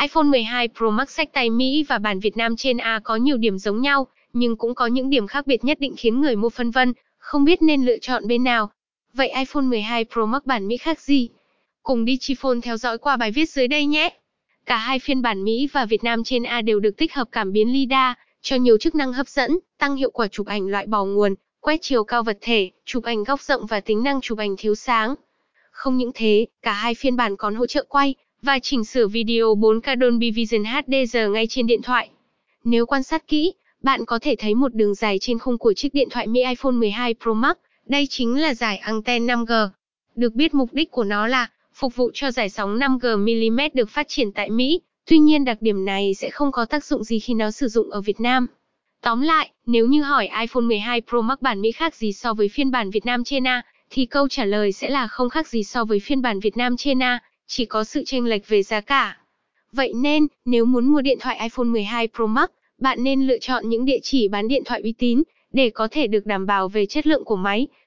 iPhone 12 Pro Max sách tay Mỹ và bản Việt Nam trên A có nhiều điểm giống nhau, nhưng cũng có những điểm khác biệt nhất định khiến người mua phân vân, không biết nên lựa chọn bên nào. Vậy iPhone 12 Pro Max bản Mỹ khác gì? Cùng Digiphone theo dõi qua bài viết dưới đây nhé. Cả hai phiên bản Mỹ và Việt Nam trên A đều được tích hợp cảm biến LiDAR, cho nhiều chức năng hấp dẫn, tăng hiệu quả chụp ảnh loại bỏ nguồn, quét chiều cao vật thể, chụp ảnh góc rộng và tính năng chụp ảnh thiếu sáng. Không những thế, cả hai phiên bản còn hỗ trợ quay và chỉnh sửa video 4K Dolby Vision HDR ngay trên điện thoại. Nếu quan sát kỹ, bạn có thể thấy một đường dài trên khung của chiếc điện thoại Mi iPhone 12 Pro Max, đây chính là giải anten 5G. Được biết mục đích của nó là phục vụ cho giải sóng 5G mm được phát triển tại Mỹ, tuy nhiên đặc điểm này sẽ không có tác dụng gì khi nó sử dụng ở Việt Nam. Tóm lại, nếu như hỏi iPhone 12 Pro Max bản Mỹ khác gì so với phiên bản Việt Nam trên A, thì câu trả lời sẽ là không khác gì so với phiên bản Việt Nam trên A, chỉ có sự chênh lệch về giá cả. Vậy nên, nếu muốn mua điện thoại iPhone 12 Pro Max, bạn nên lựa chọn những địa chỉ bán điện thoại uy tín, để có thể được đảm bảo về chất lượng của máy,